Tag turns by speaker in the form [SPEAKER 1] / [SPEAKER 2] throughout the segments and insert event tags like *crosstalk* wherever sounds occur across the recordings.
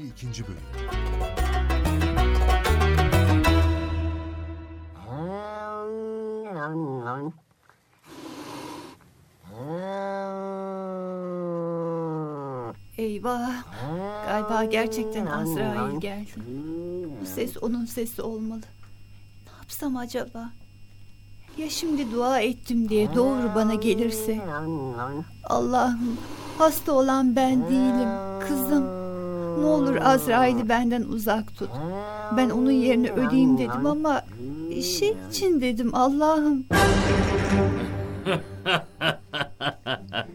[SPEAKER 1] 52. Bölüm
[SPEAKER 2] Eyvah. Galiba gerçekten Azrail geldi. Bu ses onun sesi olmalı. Ne yapsam acaba? Ya şimdi dua ettim diye doğru bana gelirse? Allah'ım hasta olan ben değilim. Kızım. Ne olur Azrail'i benden uzak tut. Ben onun yerine öleyim dedim ama şey için dedim Allah'ım. *laughs*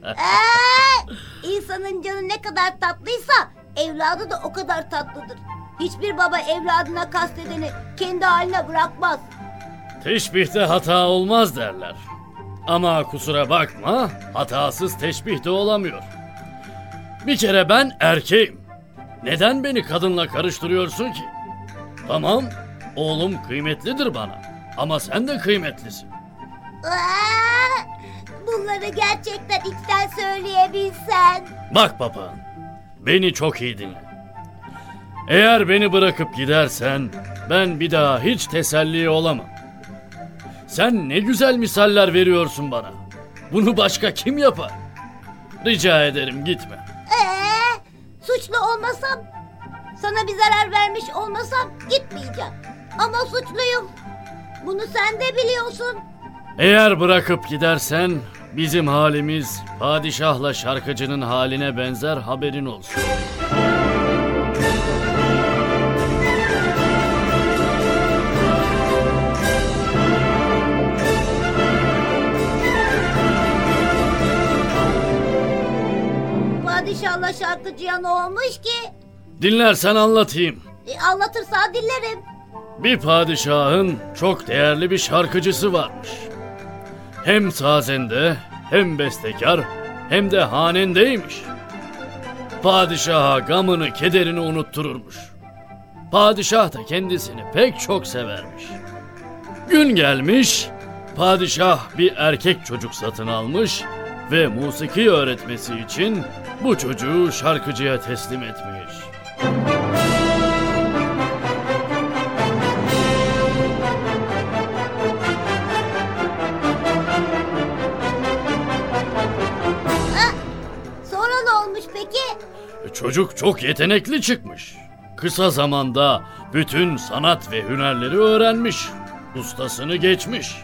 [SPEAKER 3] Ee, insanın canı ne kadar tatlıysa evladı da o kadar tatlıdır. Hiçbir baba evladına kastedeni kendi haline bırakmaz.
[SPEAKER 4] Teşbihte hata olmaz derler. Ama kusura bakma hatasız teşbih de olamıyor. Bir kere ben erkeğim. Neden beni kadınla karıştırıyorsun ki? Tamam oğlum kıymetlidir bana. Ama sen de kıymetlisin.
[SPEAKER 3] Ee, bunları gerçekten içten söyleyebilsen.
[SPEAKER 4] Bak papağan, beni çok iyi dinle. Eğer beni bırakıp gidersen ben bir daha hiç teselli olamam. Sen ne güzel misaller veriyorsun bana. Bunu başka kim yapar? Rica ederim gitme.
[SPEAKER 3] Suçlu olmasam, sana bir zarar vermiş olmasam gitmeyeceğim. Ama suçluyum. Bunu sen de biliyorsun.
[SPEAKER 4] Eğer bırakıp gidersen bizim halimiz padişahla şarkıcının haline benzer haberin olsun.
[SPEAKER 3] Şarkıcıya ne olmuş ki?
[SPEAKER 4] Dinlersen anlatayım.
[SPEAKER 3] E, anlatırsa dinlerim.
[SPEAKER 4] Bir padişahın çok değerli bir şarkıcısı varmış. Hem sazende, hem bestekar, hem de hanendeymiş. Padişaha gamını, kederini unuttururmuş. Padişah da kendisini pek çok severmiş. Gün gelmiş, padişah bir erkek çocuk satın almış ve musiki öğretmesi için bu çocuğu şarkıcıya teslim etmiş.
[SPEAKER 3] Sonra ne olmuş peki?
[SPEAKER 4] Çocuk çok yetenekli çıkmış. Kısa zamanda bütün sanat ve hünerleri öğrenmiş. Ustasını geçmiş.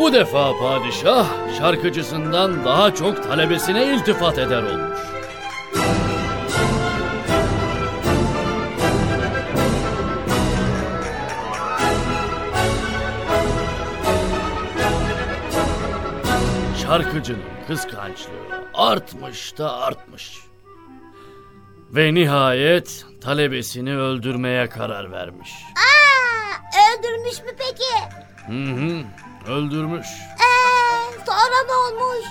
[SPEAKER 4] Bu defa padişah şarkıcısından daha çok talebesine iltifat eder olmuş. Şarkıcının kıskançlığı artmış da artmış. Ve nihayet talebesini öldürmeye karar vermiş.
[SPEAKER 3] Aa, öldürmüş mü peki?
[SPEAKER 4] Hı hı, öldürmüş.
[SPEAKER 3] Ee, sonra ne olmuş?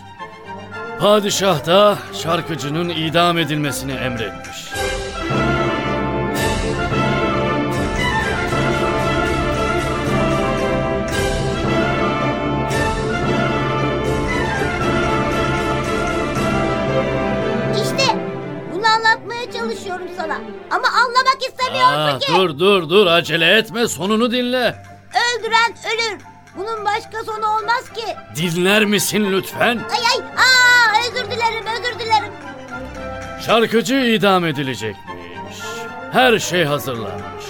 [SPEAKER 4] Padişah da şarkıcının idam edilmesini emretmiş.
[SPEAKER 3] İşte bunu anlatmaya çalışıyorum sana. Ama anlamak istemiyorsun
[SPEAKER 4] Aa,
[SPEAKER 3] ki.
[SPEAKER 4] dur dur dur acele etme sonunu dinle.
[SPEAKER 3] Öldüren ölür. Bunun başka sonu olmaz ki.
[SPEAKER 4] Dinler misin lütfen?
[SPEAKER 3] Ay ay. Aa, özür dilerim özür dilerim.
[SPEAKER 4] Şarkıcı idam edilecekmiş. Her şey hazırlanmış.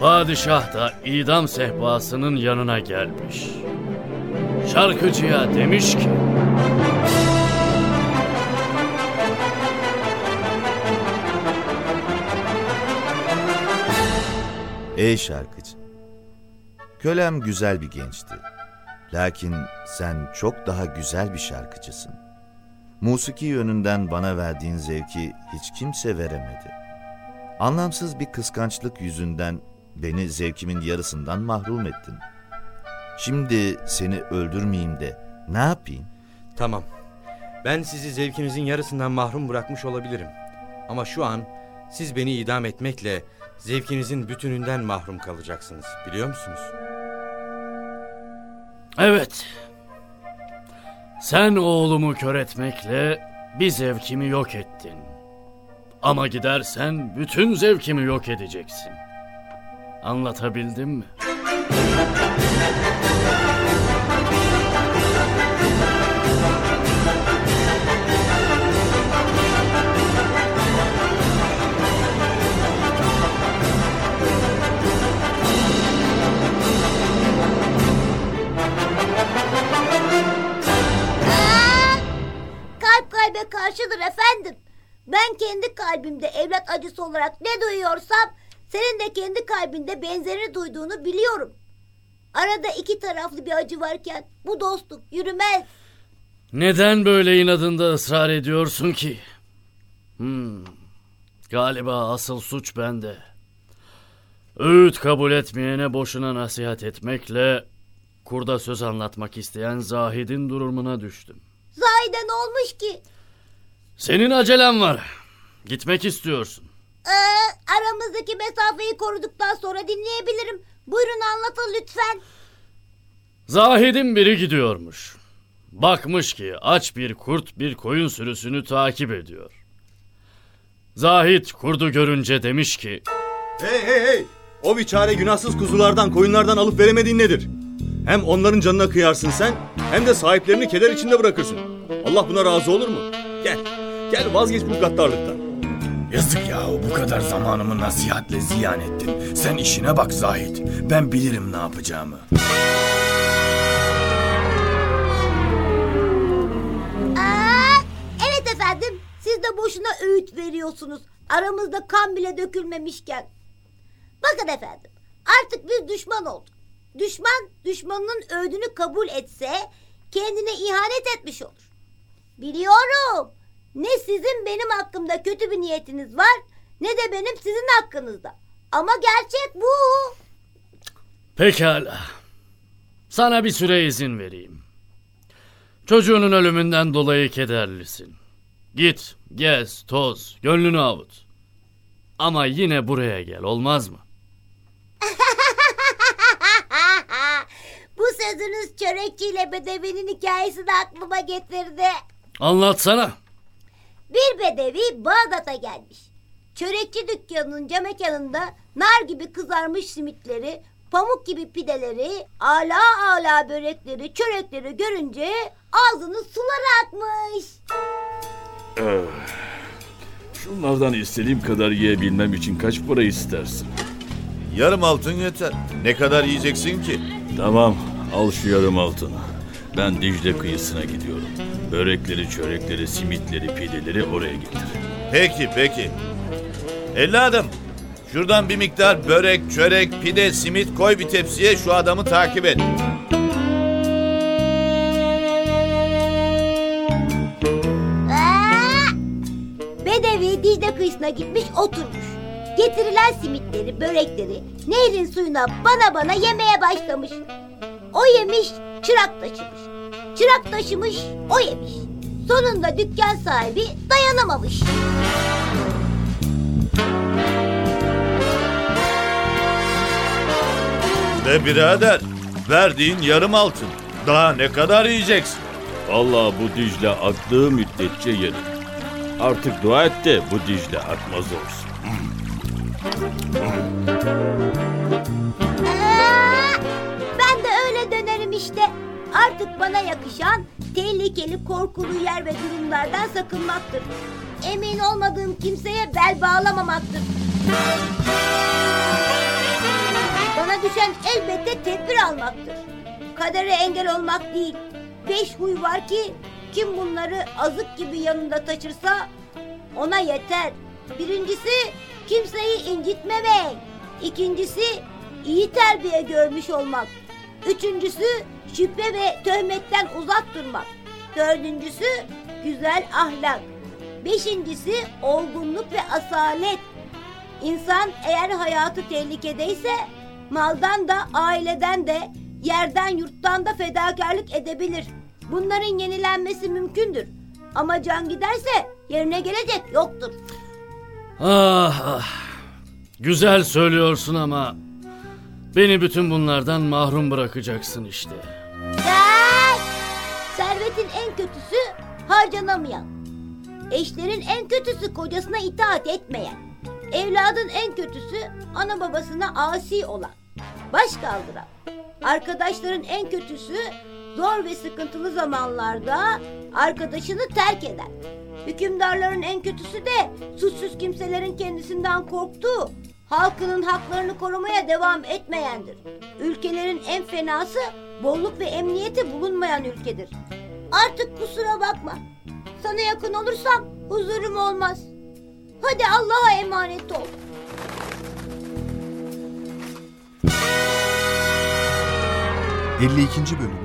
[SPEAKER 4] Padişah da idam sehpasının yanına gelmiş. Şarkıcıya demiş ki...
[SPEAKER 5] Ey şarkıcı. Kölem güzel bir gençti. Lakin sen çok daha güzel bir şarkıcısın. Musiki yönünden bana verdiğin zevki hiç kimse veremedi. Anlamsız bir kıskançlık yüzünden beni zevkimin yarısından mahrum ettin. Şimdi seni öldürmeyeyim de ne yapayım?
[SPEAKER 6] Tamam. Ben sizi zevkinizin yarısından mahrum bırakmış olabilirim. Ama şu an siz beni idam etmekle zevkinizin bütününden mahrum kalacaksınız. Biliyor musunuz?
[SPEAKER 4] Evet. Sen oğlumu kör etmekle bir zevkimi yok ettin. Ama gidersen bütün zevkimi yok edeceksin. Anlatabildim mi?
[SPEAKER 3] Karşıdır efendim. Ben kendi kalbimde evlat acısı olarak ne duyuyorsam senin de kendi kalbinde benzerini duyduğunu biliyorum. Arada iki taraflı bir acı varken bu dostluk yürümez.
[SPEAKER 4] Neden böyle inadında ısrar ediyorsun ki? Hmm, galiba asıl suç bende. Öğüt kabul etmeyene boşuna nasihat etmekle kurda söz anlatmak isteyen Zahid'in durumuna düştüm.
[SPEAKER 3] Zahide ne olmuş ki?
[SPEAKER 4] Senin acelen var. Gitmek istiyorsun.
[SPEAKER 3] Ee, aramızdaki mesafeyi koruduktan sonra dinleyebilirim. Buyurun anlatın lütfen.
[SPEAKER 4] Zahid'in biri gidiyormuş. Bakmış ki aç bir kurt bir koyun sürüsünü takip ediyor. Zahid kurdu görünce demiş ki
[SPEAKER 1] Hey hey hey! O biçare günahsız kuzulardan, koyunlardan alıp veremediğin nedir? Hem onların canına kıyarsın sen, hem de sahiplerini keder içinde bırakırsın. Allah buna razı olur mu? Gel, vazgeç bu gaddarlıktan.
[SPEAKER 7] Yazık yahu bu kadar zamanımı nasihatle ziyan ettin. Sen işine bak Zahit. Ben bilirim ne yapacağımı.
[SPEAKER 3] Aa, evet efendim. Siz de boşuna öğüt veriyorsunuz. Aramızda kan bile dökülmemişken. Bakın efendim. Artık biz düşman olduk. Düşman düşmanının öğüdünü kabul etse kendine ihanet etmiş olur. Biliyorum. Ne sizin benim hakkımda kötü bir niyetiniz var ne de benim sizin hakkınızda. Ama gerçek bu.
[SPEAKER 4] Pekala. Sana bir süre izin vereyim. Çocuğunun ölümünden dolayı kederlisin. Git, gez, toz, gönlünü avut. Ama yine buraya gel, olmaz mı? *laughs*
[SPEAKER 3] bu sözünüz çörekçiyle bedevinin hikayesini aklıma getirdi.
[SPEAKER 4] Anlatsana.
[SPEAKER 3] Bir bedevi Bağdat'a gelmiş. Çörekçi dükkanının cam mekanında nar gibi kızarmış simitleri, pamuk gibi pideleri, ala ala börekleri, çörekleri görünce ağzının suları akmış.
[SPEAKER 8] Şunlardan istediğim kadar yiyebilmem için kaç para istersin?
[SPEAKER 5] Yarım altın yeter. Ne kadar yiyeceksin ki?
[SPEAKER 8] Tamam, al şu yarım altını. Ben Dicle kıyısına gidiyorum. Börekleri, çörekleri, simitleri, pideleri oraya getir.
[SPEAKER 5] Peki peki. Evladım şuradan bir miktar börek, çörek, pide, simit koy bir tepsiye şu adamı takip et.
[SPEAKER 3] Aa! Bedevi Dicle kıyısına gitmiş oturmuş. Getirilen simitleri, börekleri nehrin suyuna bana bana yemeye başlamış. O yemiş, çırak taşımış. Çırak taşımış, o yemiş. Sonunda dükkan sahibi dayanamamış.
[SPEAKER 5] Ve birader verdiğin yarım altın. Daha ne kadar yiyeceksin?
[SPEAKER 8] Vallahi bu Dicle aktığı müddetçe yerim. Artık dua et de bu Dicle akmaz olsun.
[SPEAKER 3] Aa, ben de öyle dönerim işte. Artık bana yakışan tehlikeli, korkulu yer ve durumlardan sakınmaktır. Emin olmadığım kimseye bel bağlamamaktır. Bana düşen elbette tedbir almaktır. Kadere engel olmak değil. Beş huy var ki kim bunları azık gibi yanında taşırsa ona yeter. Birincisi kimseyi incitmemek. İkincisi iyi terbiye görmüş olmak. Üçüncüsü şüphe ve töhmetten uzak durmak. Dördüncüsü güzel ahlak. Beşincisi olgunluk ve asalet. İnsan eğer hayatı tehlikedeyse maldan da aileden de yerden yurttan da fedakarlık edebilir. Bunların yenilenmesi mümkündür. Ama can giderse yerine gelecek yoktur.
[SPEAKER 4] Ah ah. Güzel söylüyorsun ama beni bütün bunlardan mahrum bırakacaksın işte.
[SPEAKER 3] Servetin en kötüsü harcanamayan. Eşlerin en kötüsü kocasına itaat etmeyen. Evladın en kötüsü ana babasına asi olan. Baş kaldıran. Arkadaşların en kötüsü zor ve sıkıntılı zamanlarda arkadaşını terk eden. Hükümdarların en kötüsü de suçsuz kimselerin kendisinden korktuğu, halkının haklarını korumaya devam etmeyendir. Ülkelerin en fenası bolluk ve emniyeti bulunmayan ülkedir. Artık kusura bakma. Sana yakın olursam huzurum olmaz. Hadi Allah'a emanet ol.
[SPEAKER 9] ...52. bölümün